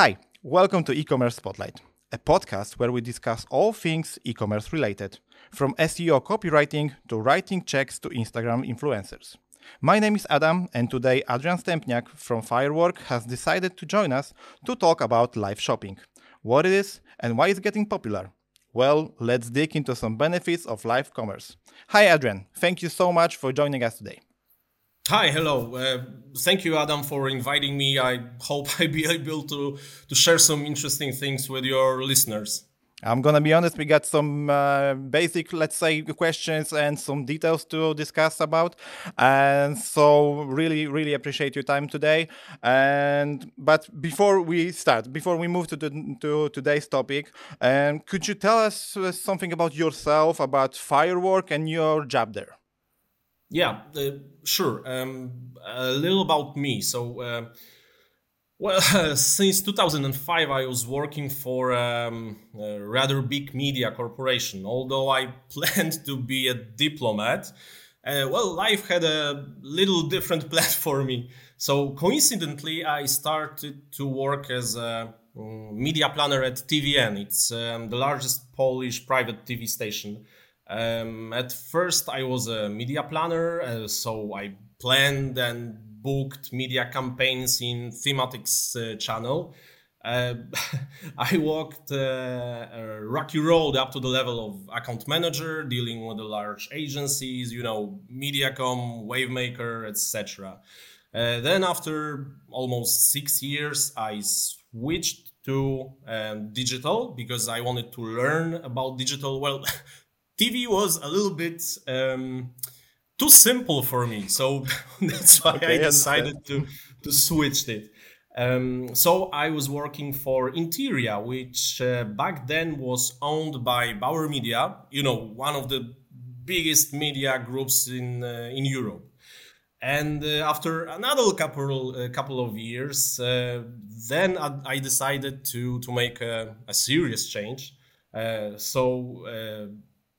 Hi, welcome to e-commerce Spotlight, a podcast where we discuss all things e-commerce related, from SEO copywriting to writing checks to Instagram influencers. My name is Adam, and today Adrian Stempniak from Firework has decided to join us to talk about live shopping, what it is, and why it's getting popular. Well, let's dig into some benefits of live commerce. Hi, Adrian. Thank you so much for joining us today. Hi, hello. Uh, thank you, Adam, for inviting me. I hope I'll be able to to share some interesting things with your listeners. I'm gonna be honest. We got some uh, basic, let's say, questions and some details to discuss about, and so really, really appreciate your time today. And but before we start, before we move to the to today's topic, um, could you tell us uh, something about yourself, about Firework, and your job there? Yeah, uh, sure. Um, a little about me. So, uh, well, since 2005, I was working for um, a rather big media corporation. Although I planned to be a diplomat, uh, well, life had a little different plan for me. So, coincidentally, I started to work as a um, media planner at TVN. It's um, the largest Polish private TV station. Um, at first, I was a media planner, uh, so I planned and booked media campaigns in Thematics uh, channel. Uh, I walked uh, a rocky road up to the level of account manager, dealing with the large agencies, you know, Mediacom, Wavemaker, etc. Uh, then, after almost six years, I switched to um, digital because I wanted to learn about digital. Well, TV was a little bit um, too simple for me, so that's why okay, I decided to to switch it. Um, so I was working for Interia, which uh, back then was owned by Bauer Media, you know, one of the biggest media groups in uh, in Europe. And uh, after another couple uh, couple of years, uh, then I, I, decided to to make a, a serious change. Uh, so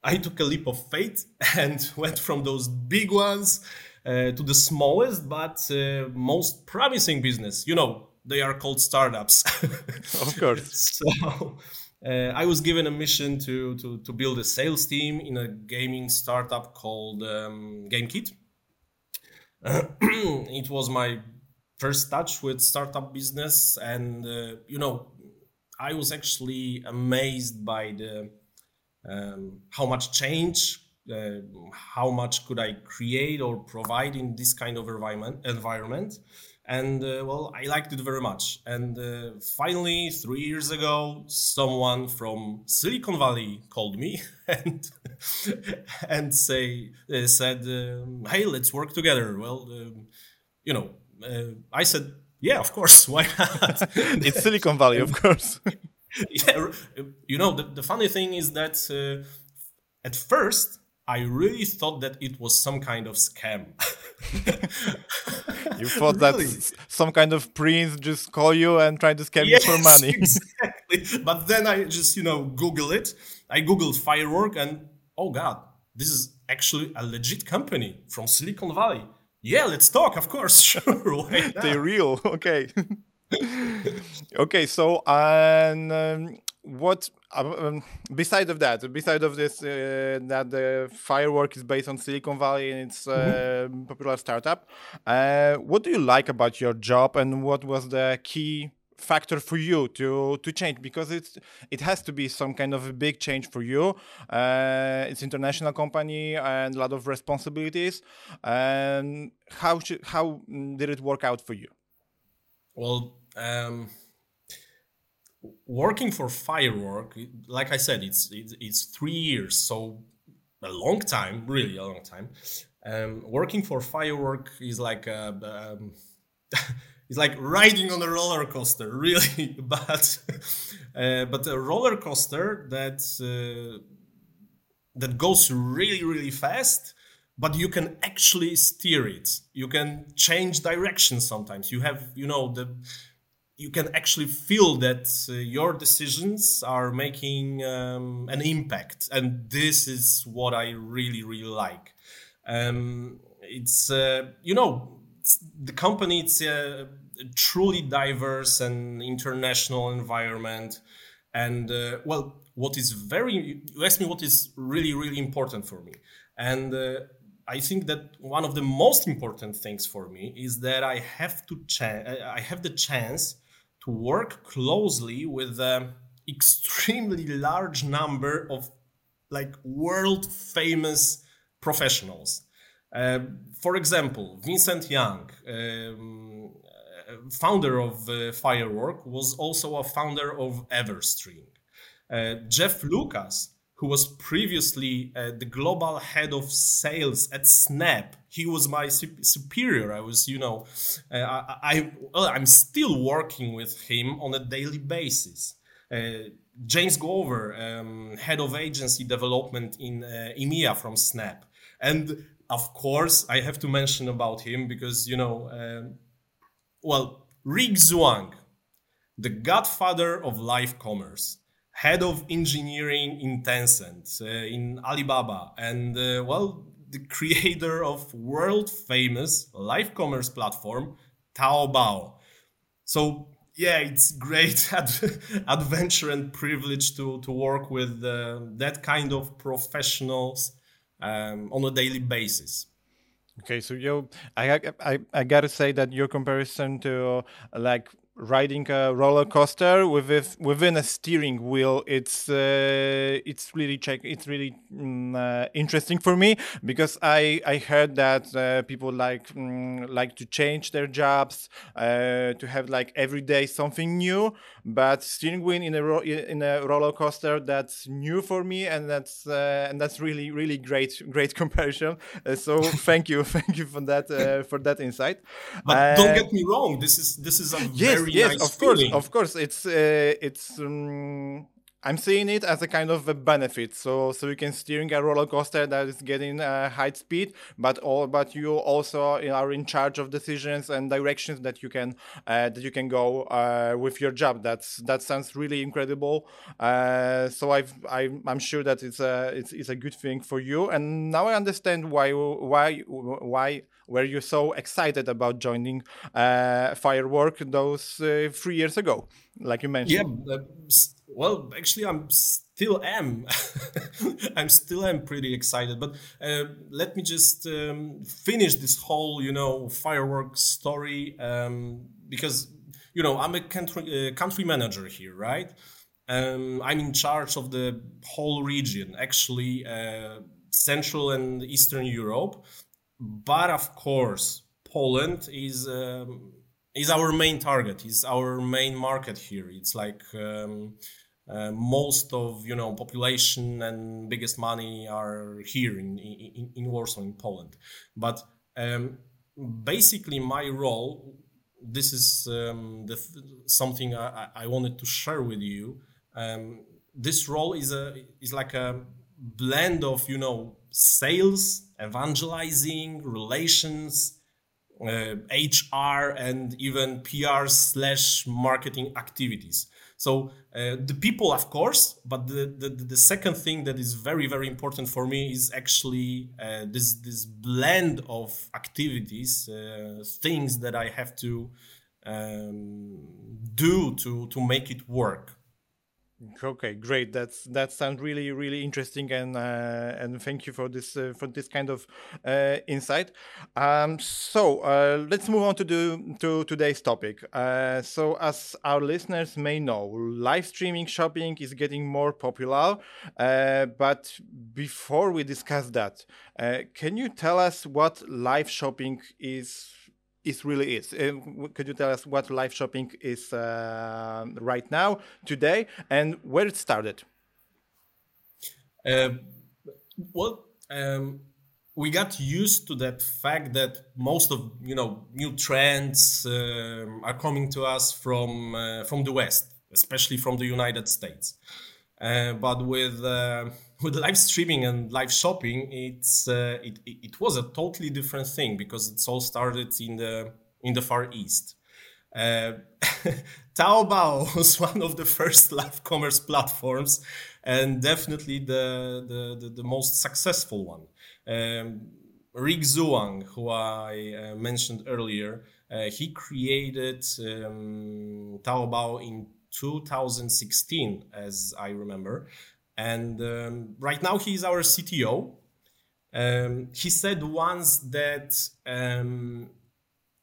I took a leap of faith and went from those big ones uh, to the smallest but uh, most promising business. You know, they are called startups. of course. so uh, I was given a mission to, to, to build a sales team in a gaming startup called um, GameKit. it was my first touch with startup business, and uh, you know, I was actually amazed by the um, how much change uh, how much could i create or provide in this kind of environment environment? And uh, well i liked it very much. And uh, finally three years ago someone from silicon valley called me and and say uh, said um, hey let's work together. Well um, you know uh, i said yeah of course. Why not? It's silicon valley of course yeah, you know, the, the funny thing is that uh, at first I really thought that it was some kind of scam. you thought really? that some kind of prince just call you and try to scam yes, you for money. exactly. But then I just, you know, Google it. I Googled firework and oh God, this is actually a legit company from Silicon Valley. Yeah, let's talk, of course. Sure. They're real. Okay. okay, so and um, what um, beside of that, beside of this, uh, that the firework is based on Silicon Valley and it's a mm-hmm. popular startup. Uh, what do you like about your job, and what was the key factor for you to to change because it's it has to be some kind of a big change for you uh, it's international company and a lot of responsibilities and how should, how did it work out for you well um, working for Firework, like I said, it's, it's, it's three years, so a long time, really a long time. Um, working for Firework is like a, um, it's like riding on a roller coaster, really. but uh, but a roller coaster that uh, that goes really really fast but you can actually steer it. You can change direction sometimes. You have you know the you can actually feel that uh, your decisions are making um, an impact. And this is what i really really like. Um, it's uh, you know the company it's uh, truly diverse and international environment. And uh, well, what is very you asked me what is really really important for me, and uh, I think that one of the most important things for me is that I have to cha- I have the chance to work closely with an extremely large number of like world famous professionals. Uh, for example, Vincent Yang, um, founder of uh, Firework, was also a founder of Everstring. Uh, Jeff Lucas, who was previously uh, the global head of sales at Snap, he was my su- superior. I was, you know, uh, I, I well, I'm still working with him on a daily basis. Uh, James Glover, um, head of agency development in uh, EMEA from Snap, and of course I have to mention about him because you know, um, well, Rick Zhuang, the godfather of live commerce, head of engineering in Tencent, uh, in Alibaba, and uh, well, the creator of world famous live commerce platform Taobao. So yeah, it's great ad- adventure and privilege to to work with uh, that kind of professionals um, on a daily basis. Okay, so you, I, I, I gotta say that your comparison to like riding a roller coaster with within a steering wheel it's uh, it's really check it's really mm, uh, interesting for me because i i heard that uh, people like mm, like to change their jobs uh, to have like every day something new but steering wheel in a ro- in a roller coaster that's new for me and that's uh, and that's really really great great comparison. Uh, so thank you thank you for that for that insight. But don't get me wrong this is this is a yes, very yes, nice of feeling. course, of course. It's uh, it's. Um, I'm seeing it as a kind of a benefit. So so you can steering a roller coaster that is getting uh, high speed, but all but you also are in charge of decisions and directions that you can uh, that you can go uh, with your job. That's that sounds really incredible. Uh, so I've I, I'm sure that it's a it's, it's a good thing for you. And now I understand why why why were you so excited about joining uh, Firework those uh, three years ago, like you mentioned? Yeah, well, actually, I'm still am. I'm still am pretty excited. But uh, let me just um, finish this whole, you know, Firework story um, because you know I'm a country uh, country manager here, right? Um, I'm in charge of the whole region, actually, uh, Central and Eastern Europe but of course, Poland is um, is our main target. Is our main market here. It's like um, uh, most of you know population and biggest money are here in in, in Warsaw in Poland. But um, basically, my role. This is um, th- something I, I, wanted to share with you. Um, this role is a is like a blend of you know sales, evangelizing, relations, uh, HR, and even PR slash marketing activities. So uh, the people, of course, but the, the, the second thing that is very very important for me is actually uh, this this blend of activities, uh, things that I have to um, do to to make it work. Okay, great. That's that sounds really really interesting, and uh, and thank you for this uh, for this kind of uh, insight. Um, so uh, let's move on to the to today's topic. Uh, so as our listeners may know, live streaming shopping is getting more popular. Uh, but before we discuss that, can you tell us what live shopping is? Is really is. Uh, could you tell us what live shopping is uh, right now, today, and where it started? Uh, well, um, we got used to that fact that most of you know new trends um, are coming to us from uh, from the West, especially from the United States. Uh, but with with live streaming and live shopping, it's uh, it, it was a totally different thing because it's all started in the in the Far East. Uh, Taobao was one of the first live commerce platforms, and definitely the the, the, the most successful one. Um, Rick Zhuang, who I uh, mentioned earlier, uh, he created um, Taobao in 2016, as I remember. And um, right now he's our CTO. Um, he said once that um,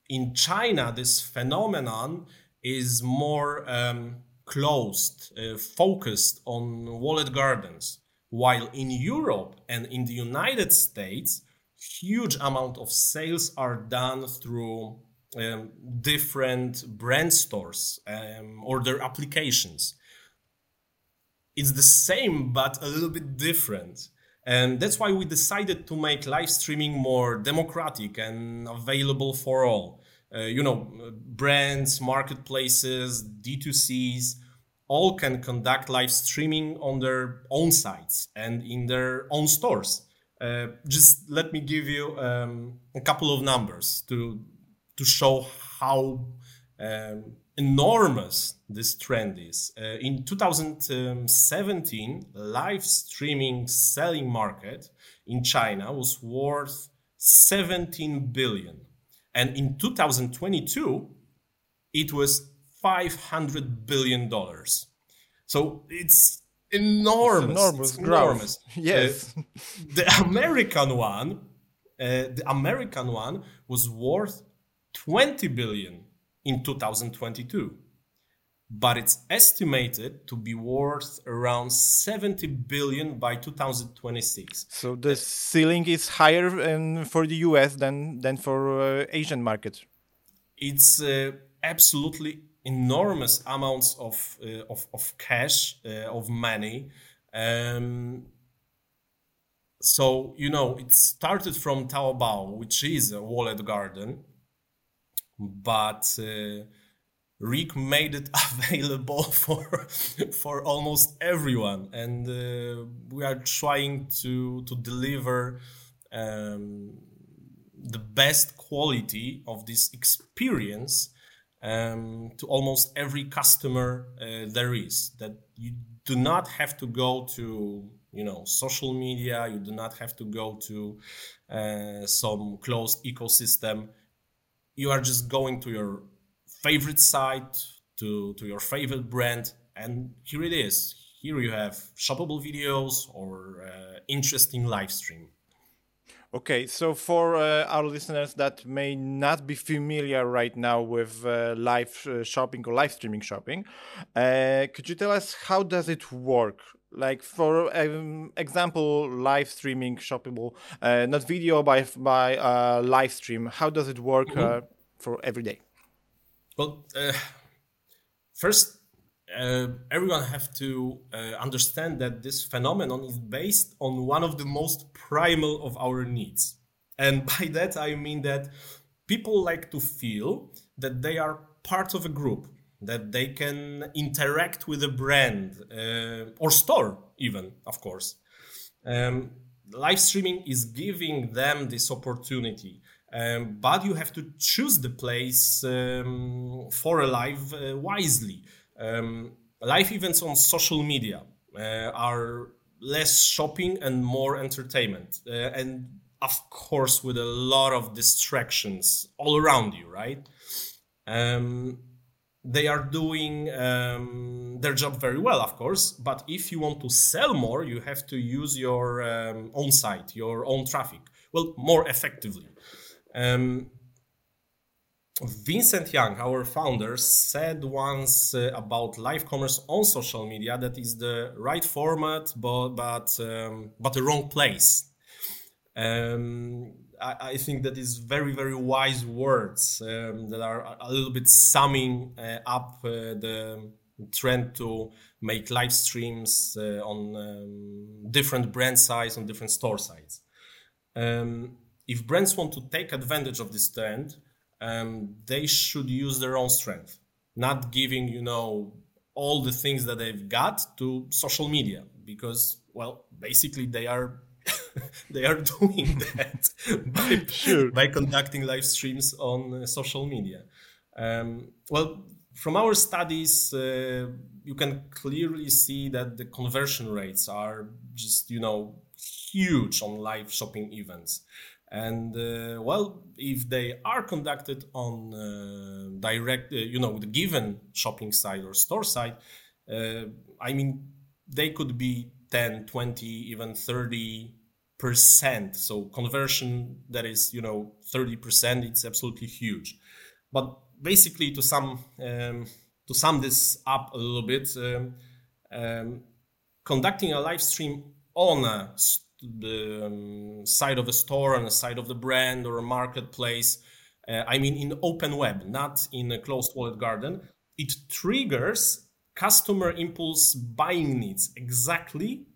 in China, this phenomenon is more um, closed, uh, focused on walled gardens, while in Europe and in the United States, huge amount of sales are done through um, different brand stores um, or their applications. It's the same, but a little bit different. And that's why we decided to make live streaming more democratic and available for all. Uh, you know, brands, marketplaces, D2Cs, all can conduct live streaming on their own sites and in their own stores. Uh, just let me give you um, a couple of numbers to to show how um, enormous this trend is. Uh, in 2017, live streaming selling market in China was worth 17 billion. And in 2022, it was 500 billion dollars. So it's enormous. It's enormous. It's enormous. Yes. Uh, the American one, uh, the American one was worth 20 billion in 2022 but it's estimated to be worth around 70 billion by 2026 so the ceiling is higher um, for the us than than for uh, asian markets it's uh, absolutely enormous amounts of uh, of, of cash uh, of money. Um, so you know it started from taobao which is a walled garden but uh, Rick made it available for for almost everyone, and uh, we are trying to to deliver um, the best quality of this experience um, to almost every customer uh, there is. That you do not have to go to you know social media. You do not have to go to uh, some closed ecosystem you are just going to your favorite site, to, to your favorite brand, and here it is. Here you have shoppable videos or uh, interesting live stream. Okay, so for uh, our listeners that may not be familiar right now with uh, live uh, shopping or live streaming shopping, uh, could you tell us how does it work? Like for um, example, live streaming shoppable, uh, not video by by uh, live stream. How does it work mm -hmm. for every day? Well, first uh, everyone have to uh, understand that this phenomenon is based on one of the most primal of our needs and by that i mean that people like to feel that they are part of a group that they can interact with a brand uh, or store even of course. Um, live streaming is giving them this opportunity um, but you have to choose the place um, for a live uh, wisely. Um, live events on social media uh, are less shopping and more entertainment uh, and of course with a lot of distractions all around you right? Um, they are doing um, their job very well of course but if you want to sell more you have to use your um, own site your own traffic well more effectively um, Vincent Yang, our founder, said once uh, about live commerce on social media that is the right format, but but um, but the wrong place. Um, I, I, think that is very very wise words um, that are a little bit summing uh, up uh, the trend to make live streams uh, on um, different brand sites on different store sites. Um, if brands want to take advantage of this trend um, they should use their own strength, not giving you know all the things that they've got to social media because well basically they are they are doing that by, sure. by conducting live streams on uh, social media. Um, well, from our studies, uh, you can clearly see that the conversion rates are just you know huge on live shopping events. And uh, well, if they are conducted on uh, direct, uh, you know, the given shopping site or store site, uh, I mean, they could be 10, 20, even 30 percent. So conversion that is, you know, 30 percent, it's absolutely huge. But basically, to sum um, to sum this up a little bit, um, um, conducting a live stream on a the um, side of a store on the side of the brand or a marketplace uh, i mean in open web not in a closed walled garden it triggers customer impulse buying needs exactly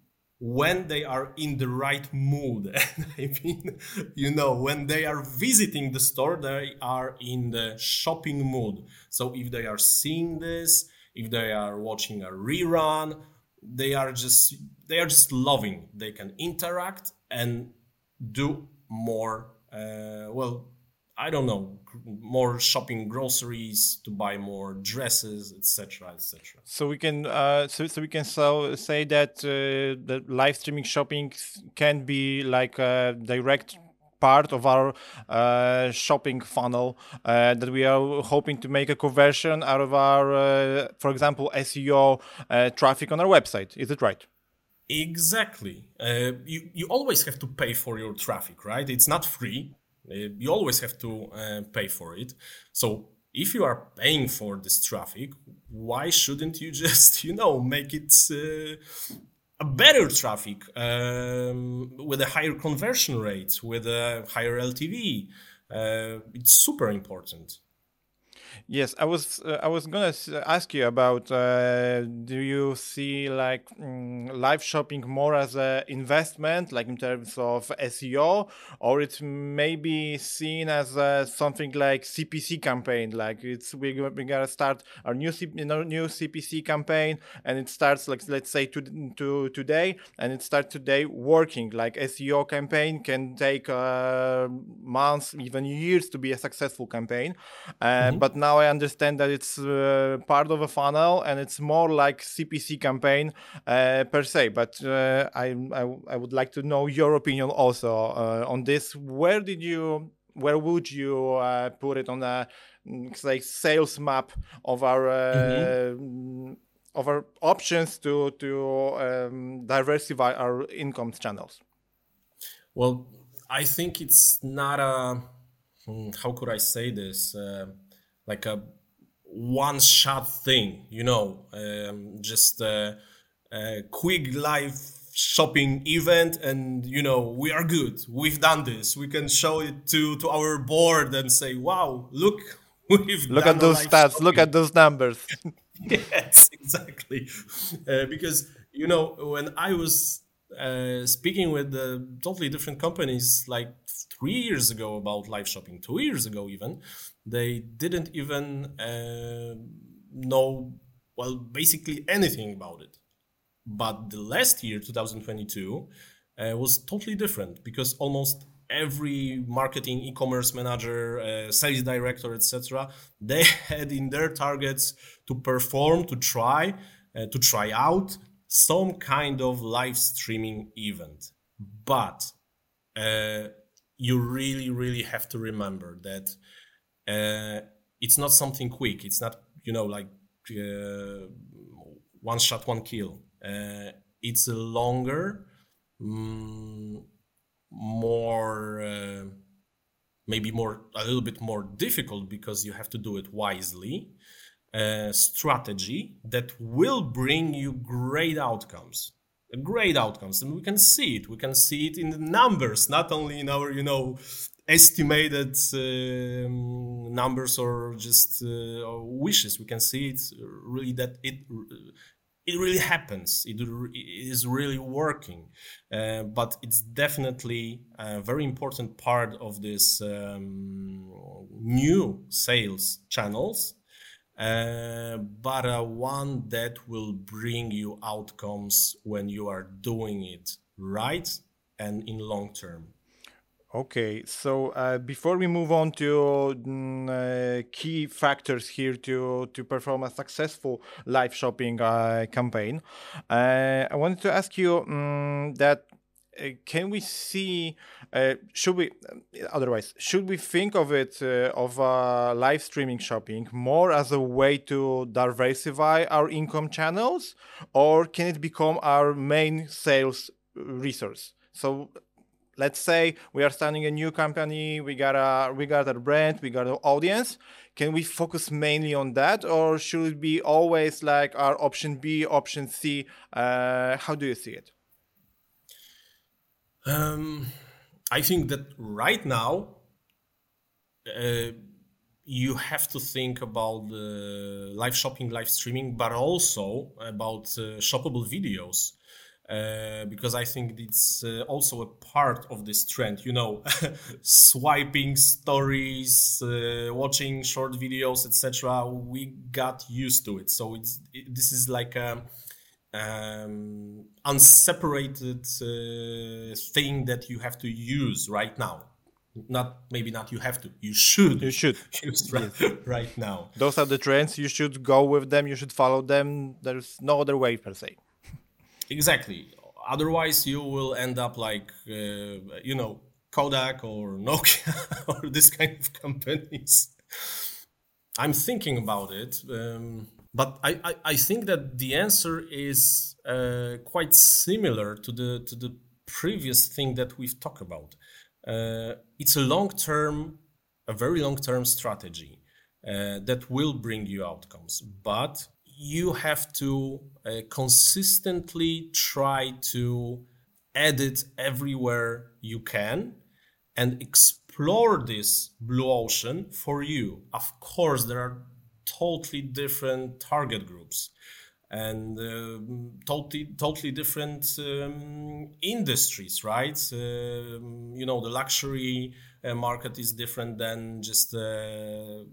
when they are in the right mood. I mean you know when they are visiting the store they are in the shopping mood. So if they are seeing this if they are watching a rerun they are just they are just loving. They can interact and do more uh, well i don't know more shopping groceries to buy more dresses etc etc so we can uh, so, so we can so say that uh, the live streaming shopping can be like a direct part of our uh, shopping funnel uh, that we are hoping to make a conversion out of our, uh, for example, SEO uh, traffic on our website. Is it right? Exactly. Uh, you you always have to pay for your traffic, right? It's not free. Uh, you always have to pay for it. So if you are paying for this traffic, why shouldn't you just you know make it a better traffic um, with a higher conversion rate, with a higher LTV. Uh, it's super important. Yes, I was uh, I was gonna ask you about uh, do you see like mm, live shopping more as an investment, like in terms of SEO, or it's maybe seen as uh, something like CPC campaign, like it's we we gotta start our new C, you know, new CPC campaign, and it starts like let's say to, to today, and it starts today working. Like SEO campaign can take uh, months, even years to be a successful campaign, uh, mm-hmm. but now I understand that it's uh, part of a funnel and it's more like CPC campaign uh, per se. But uh, I, I, I would like to know your opinion also uh, on this. Where did you where would you uh, put it on a like sales map of our mm-hmm. of our options to to um, diversify our income channels? Well, I think it's not a hmm, how could I say this? Uh, like a one shot thing, you know, um, just a, a quick live shopping event and you know we are good. We've done this. We can show it to to our board and say wow look we've look at those stats. Shopping. look at those numbers. Yes exactly. Uh, because you know when i was uh, speaking with uh, totally different companies like three years ago about live shopping two years ago even they didn't even uh, know, well, basically anything about it. But the last year, 2022, uh, was totally different because almost every marketing e-commerce manager uh, sales director etc they had in their targets to perform to try uh, to try out some kind of live streaming event but uh, you really really have to remember that uh, it's not something quick. It's not you know like uh, one shot, one kill. Uh, it's a longer, mm, more uh, maybe more a little bit more difficult because you have to do it wisely. Uh, strategy that will bring you great outcomes great outcomes and we can see it we can see it in the numbers not only in our you know estimated um, numbers or just uh, or wishes. We can see it really that it it really happens. It, is really working, uh, but it's definitely a very important part of this um, new sales channels. Uh, but uh, one that will bring you outcomes when you are doing it right and in long term. Okay, so uh, before we move on to mm, uh, key factors here to to perform a successful live shopping uh, campaign, uh, I wanted to ask you um, that uh, can we see? Uh, should we otherwise? Should we think of it uh, of live streaming shopping more as a way to diversify our income channels, or can it become our main sales resource? So let's say we are starting a new company we got a we got a brand we got an audience. Can we focus mainly on that or should it be always like our option b option c? Uh, how do you see it? Um, i think that right now uh, you have to think about the live shopping live streaming but also about uh, shoppable videos uh, because I think it's uh, also a part of this trend. You know, swiping stories, uh, watching short videos, etc. We got used to it, so it's it, this is like a um, unseparated uh, thing that you have to use right now. Not maybe not you have to. You should. You should use right, right now. Those are the trends. You should go with them. You should follow them. There's no other way per se. Exactly. Otherwise, you will end up like uh, you know Kodak or Nokia or this kind of companies. I'm thinking about it, um, but I, I, I, think that the answer is uh, quite similar to the to the previous thing that we've talked about. Uh, it's a long term, a very long term strategy uh, that will bring you outcomes, but you have to uh, consistently try to edit everywhere you can and explore this blue ocean for you. Of course, there are totally different target groups and uh, totally totally different um, industries right um, you know the luxury uh, market is different than just uh,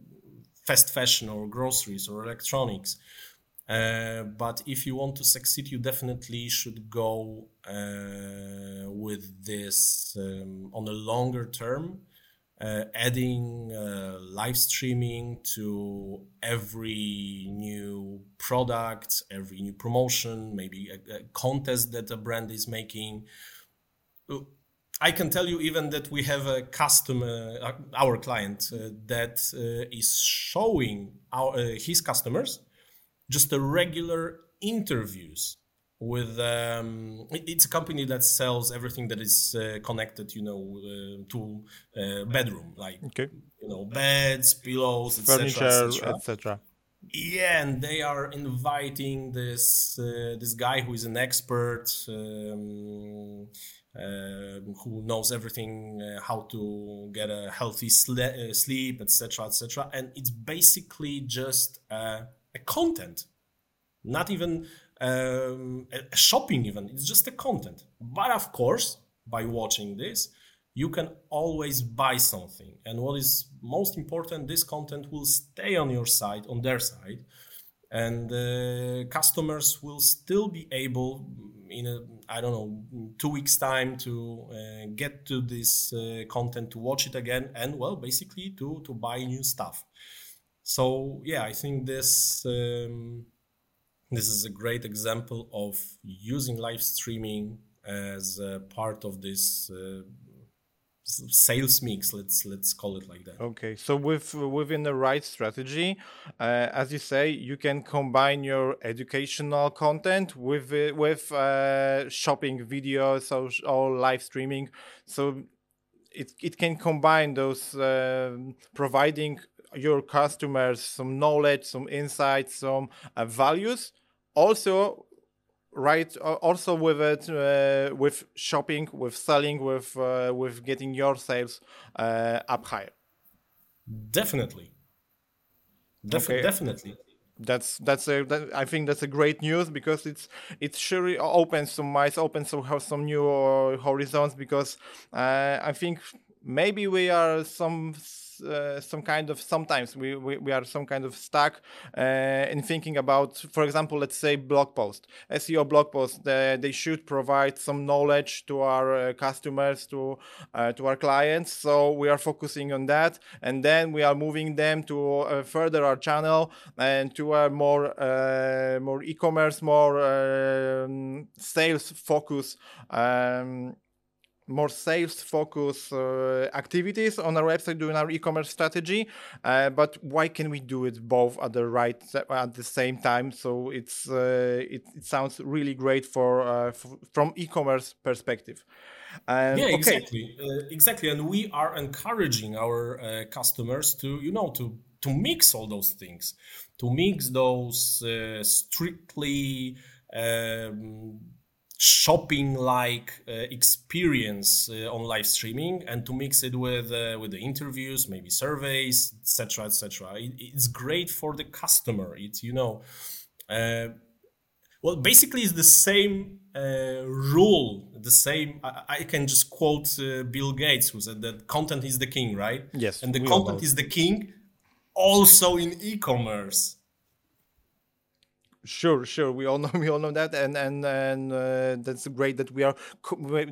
fast fashion or groceries or electronics uh, but if you want to succeed, you definitely should go uh, with this um, on a longer term, uh, adding uh, live streaming to every new product, every new promotion, maybe a, a contest that a brand is making. I can tell you even that we have a customer, uh, our client, that is showing our, his customers just the regular interviews with um, it's a company that sells everything that is uh, connected you know uh, to uh, bedroom like okay. you know beds pillows furniture etc yeah and they are inviting this uh, this guy who is an expert um, uh, who knows everything uh, how to get a healthy sle- sleep etc etc and it's basically just a content, not even um, a shopping even. It's just a content. But of course, by watching this, you can always buy something. And what is most important, this content will stay on your side, on their side, and uh, customers will still be able in a I don't know two weeks time to uh, get to this uh, content to watch it again and well basically to to buy new stuff. So yeah, I think this um, this is a great example of using live streaming as part of this uh, sales mix. Let's let's call it like that. Okay so with within the right strategy uh, as you say you can combine your educational content with with uh, shopping videos or, or live streaming. So it, it can combine those uh, providing your customers some knowledge, some insights, some uh, values. Also, right also with it uh, with shopping with selling with uh, with getting your sales uh, up higher definitely Def- okay. definitely that's that's a that, I think that's a great news because it's it surely opens some eyes opens some some new uh, horizons because uh, I think maybe we are some uh, some kind of sometimes we, we, we, are some kind of stuck uh, in thinking about for example let's say blog post seo blog post they, they should provide some knowledge to our uh, customers to uh, to our clients. So we are focusing on that and then we are moving them to uh, further our channel and to a more more e-commerce more um, sales focus um, more sales focused uh, activities on our website doing our e-commerce strategy. Uh, but why can we do it both at the right at the same time? So it's uh, it, it, sounds really great for, uh, from e-commerce perspective. And, yeah okay. exactly. Uh, exactly. And we are encouraging our uh, customers to you know to to mix all those things to mix those strictly um, shopping like uh, experience uh, on live streaming and to mix it with uh, with the interviews maybe surveys etc etc it, it's great for the customer. It's you know uh, well basically it's the same uh, rule the same I, I, can just quote uh, bill gates who said that content is the king right? Yes and the content is the king also in e-commerce Sure, sure. We all know we all know that, and and and uh, that's great that we are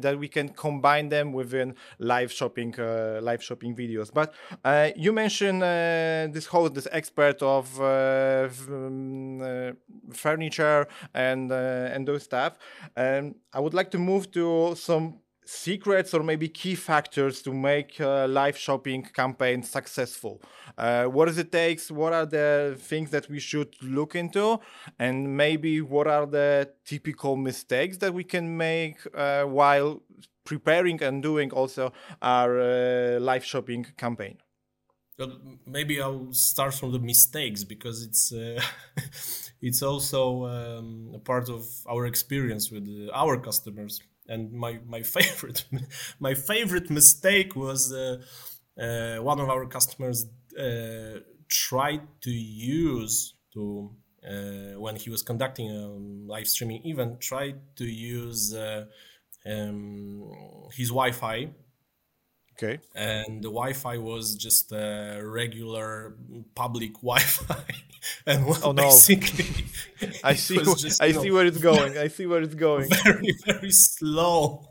that we can combine them within live shopping uh, live shopping videos. But uh, you mentioned uh, this host, this expert of uh, um, uh, furniture and and those stuff. And I would like to move to some secrets or maybe key factors to make a live shopping campaign successful. Uh, what does it take? What are the things that we should look into? And maybe what are the typical mistakes that we can make uh, while preparing and doing also our uh, live shopping campaign? Maybe i'll start from the mistakes because it's uh, it's also um, a part of our experience with our customers and my my favorite my favorite mistake was uh, uh, one of our customers uh, tried to use to uh, when he was conducting a live streaming event tried to use uh, um, his Wi-Fi Okay. And the Wi-Fi was just a regular public Wi-Fi, and well, oh, no. basically, I see. Just, I see where it's going. I see where it's going. Very, very slow.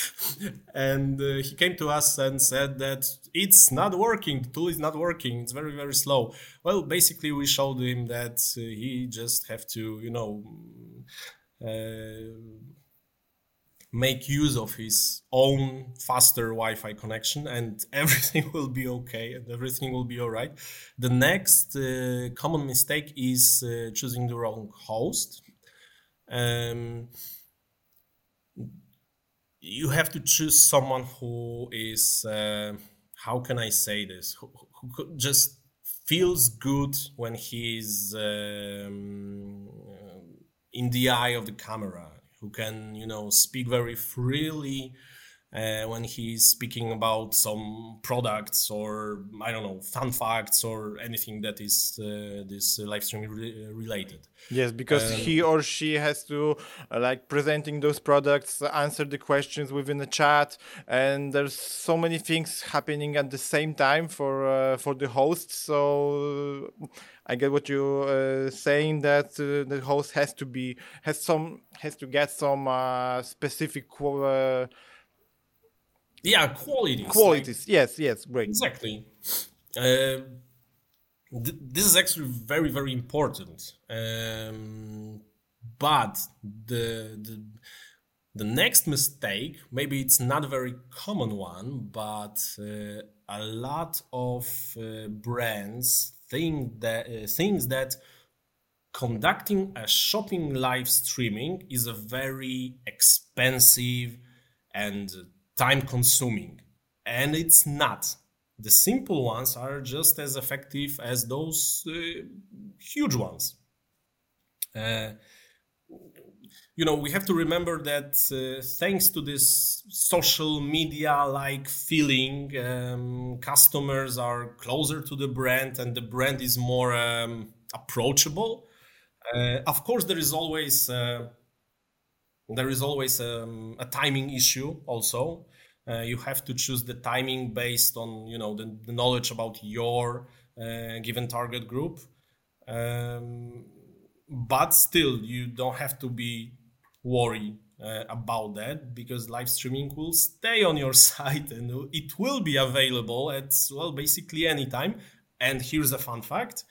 and uh, he came to us and said that it's not working. The tool is not working. It's very, very slow. Well, basically, we showed him that uh, he just have to, you know. Uh, make use of his own faster Wi-Fi connection, and everything will be okay, and everything will be all right. The next uh, common mistake is uh, choosing the wrong host. Um, you have to choose someone who is uh, how can I say this? Who, who just feels good when he's um, in the eye of the camera who can you know speak very freely uh, when he's speaking about some products or I don't know fun facts or anything that is uh, this uh, live stream re- related. Yes, because um, he or she has to uh, like presenting those products, answer the questions within the chat, and there's so many things happening at the same time for uh, for the host. So I get what you're uh, saying that uh, the host has to be has some has to get some uh, specific yeah qualities qualities. Like, yes yes great. Exactly. Uh, th- this is actually very very important. Um, but the, the the next mistake maybe it's not a very common one but uh, a lot of uh, brands think that uh, things that conducting a shopping live streaming is a very expensive and time consuming. And it's not. The simple ones are just as effective as those uh, huge ones. Uh, you know, we have to remember that uh, thanks to this social media like feeling, um, customers are closer to the brand and the brand is more um, approachable. Uh, of course, there is always uh, there is always um, a timing issue also. Uh, you have to choose the timing based on you know the, the knowledge about your uh, given target group. Um, but still you don't have to be worried uh, about that because live streaming will stay on your site and it will be available at well basically anytime. And here's a fun fact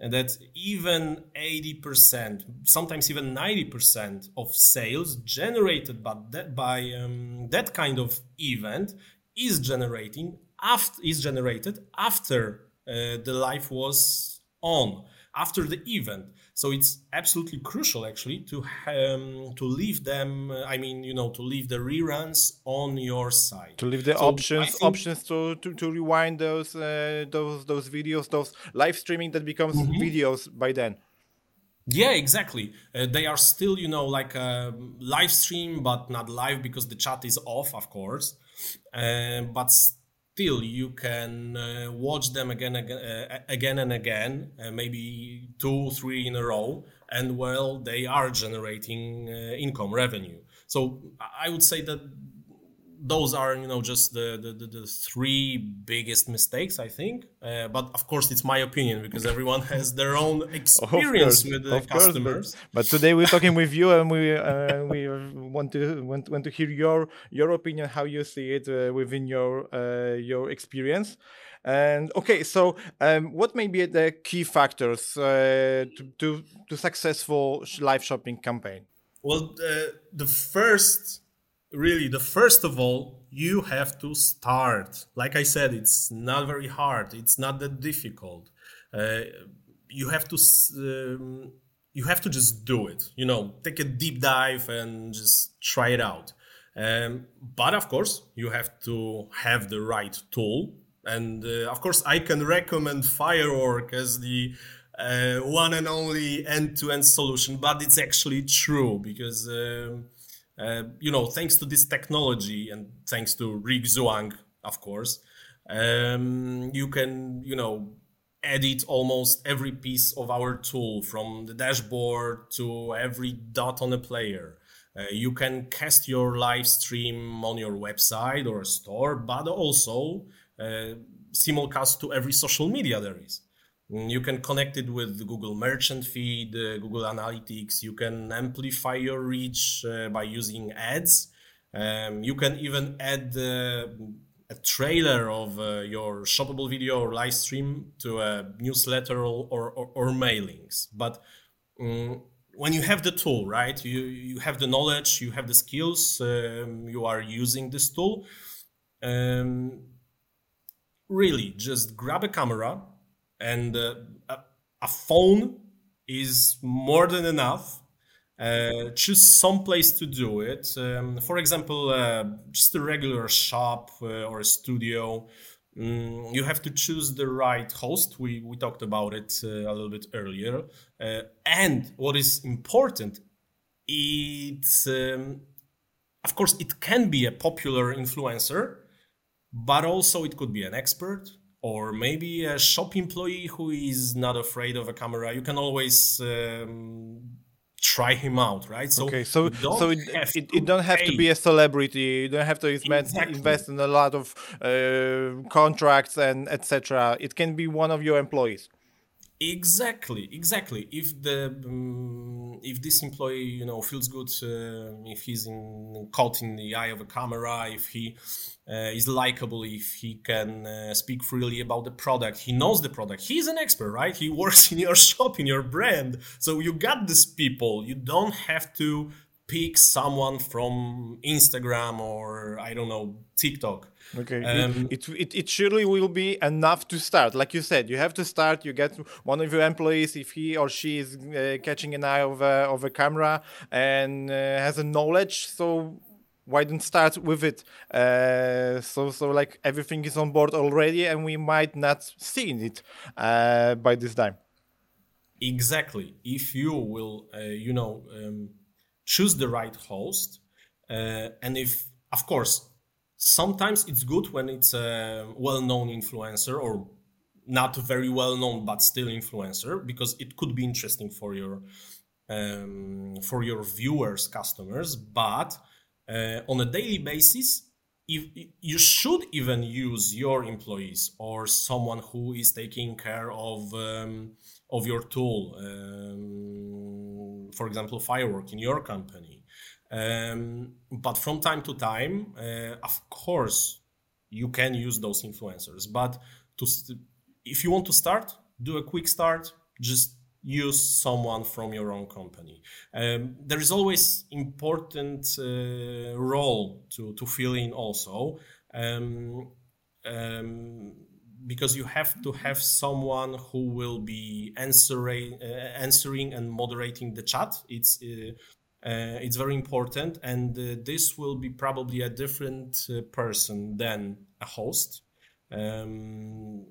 that even 80%, sometimes even 90% of sales generated by that, by, um, that kind of event is generating after is generated after uh, the life was on after the event so it's absolutely crucial actually to um, to leave them uh, i mean you know to leave the reruns on your site to leave the so options options to, to, to rewind those uh, those those videos those live streaming that becomes mm-hmm. videos by then. Yeah exactly. Uh, they are still you know like a live stream but not live because the chat is off of course. Uh, but still you can uh, watch them again again, uh, again and again uh, maybe two three in a row and well they are generating uh, income revenue. So i would say that those are you know just the the, the, three biggest mistakes i think. Uh, but of course it's my opinion because everyone has their own experience course, with the customers course, but, but, today we're talking with you and we uh, we want to want, want to hear your your opinion how you see it uh, within your uh, your experience. And okay, so um, what may be the key factors uh, to, to, to successful live shopping campaign? Well, uh, the first really the first of all you have to start. Like i said it's not very hard. It's not that difficult. Uh, you have to um, you have to just do it you know take a deep dive and just try it out. Um, but of course you have to have the right tool. And uh, of course i can recommend firework as the uh, one and only end-to-end solution but it's actually true because um, uh, you know, thanks to this technology and thanks to Rick Zhuang, of course, um, you can, you know, edit almost every piece of our tool from the dashboard to every dot on a player. Uh, you can cast your live stream on your website or store, but also uh, simulcast to every social media there is. You can connect it with Google Merchant Feed, uh, Google Analytics. You can amplify your reach uh, by using ads. Um, you can even add uh, a trailer of uh, your shoppable video or live stream to a newsletter or, or, or mailings. But um, when you have the tool, right, you, you have the knowledge, you have the skills, um, you are using this tool. Um, really, just grab a camera and uh, a, phone is more than enough. Uh, choose some place to do it. Um, for example, uh, just a regular shop uh, or a studio. Mm, you have to choose the right host. We, we talked about it uh, a little bit earlier. Uh, and what is important, it's um, of course it can be a popular influencer, but also it could be an expert or maybe a shop employee who is not afraid of a camera. You can always um, try him out right? So okay so so it, it, it, don't have to be a celebrity. You don't have to invest, exactly. invest in a lot of uh, contracts and etc it can be one of your employees exactly exactly. If the um, if this employee you know feels good uh, if he's in, caught in the eye of a camera if he uh, is likable if he can uh, speak freely about the product he knows the product. He's an expert right? He works in your shop in your brand. So you got these people. You don't have to pick someone from instagram or i don't know tiktok Okay, um, it, it, it surely will be enough to start. Like you said, you have to start. You get one of your employees if he or she is uh, catching an eye of a, of a camera and uh, has a knowledge. So why don't start with it? Uh, so so like everything is on board already, and we might not see it uh, by this time. Exactly. If you will, uh, you know, um, choose the right host, uh, and if of course sometimes it's good when it's a well-known influencer or not very well known but still influencer because it could be interesting for your um, for your viewers customers. But uh, on a daily basis if, you should even use your employees or someone who is taking care of um, of your tool um, for example firework in your company um, but from time to time, uh, of course, you can use those influencers. But to st- if you want to start, do a quick start. just use someone from your own company. Um, there is always important uh, role to, to fill in also. Um, um, because you have to have someone who will be answering, uh, answering and moderating the chat. It's uh, uh, it's very important, and uh, this will be probably a different uh, person than a host. Um,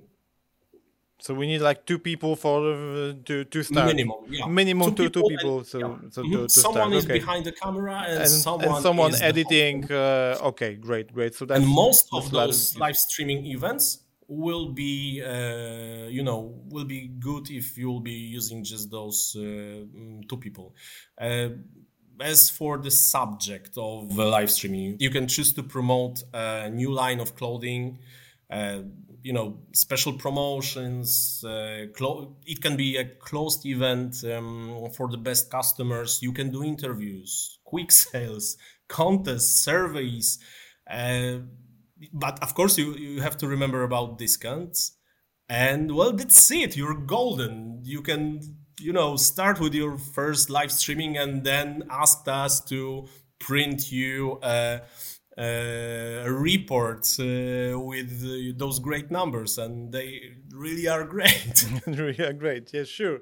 so we need like two people for uh, to to start. Minimum, yeah. Minimum two, two, people. Two people and, so, yeah. so mm-hmm. to, to someone start. is okay. behind the camera and, and someone, and someone editing. Uh, okay, great, great. So that's and most of those live streaming events will be uh, you know will be good if you'll be using just those uh, mm, two people uh, as for the subject of live streaming you can choose to promote a new line of clothing uh, you know special promotions uh, clo- it can be a closed event um, for the best customers. You can do interviews quick sales contests surveys uh, but of course you you have to remember about discounts. And well that's it. You're golden. You can you know start with your first live streaming and then asked us to print you a, a report uh, with uh, those great numbers and they really are great. really are great. Yes, sure.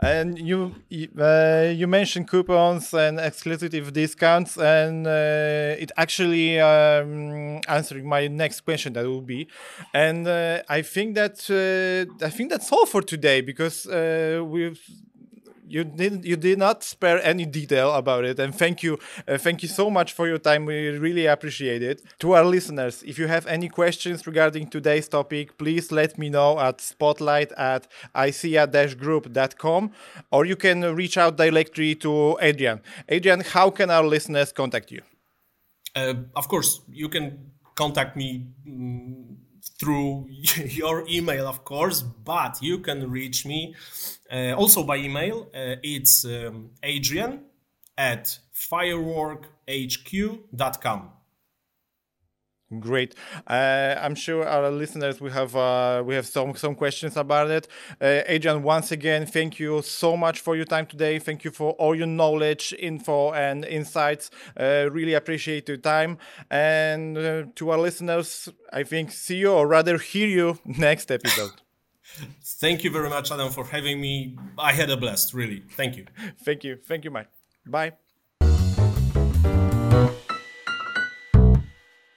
And you uh, you mentioned coupons and exclusive discounts, and uh, it actually um, answering my next question. That will be, and uh, I think that uh, I think that's all for today because uh, we've you did you did not spare any detail about it and thank you uh, thank you so much for your time. We really appreciate it. To our listeners if you have any questions regarding today's topic please let me know at spotlight at icea-group.com or you can reach out directly to adrian. Adrian how can our listeners contact you? Uh, of course you can contact me um, through your email, of course, but you can reach me uh, also by email. Uh, it's um, adrian at fireworkhq.com. Great. Uh, I'm sure our listeners we have uh, we have some some questions about it. Uh, Adrian, once again, thank you so much for your time today. Thank you for all your knowledge, info, and insights. Uh, really appreciate your time. And uh, to our listeners, I think see you or rather hear you next episode. Thank you very much, Adam, for having me. I had a blast, really. Thank you. Thank you. Thank you, Mike. Bye.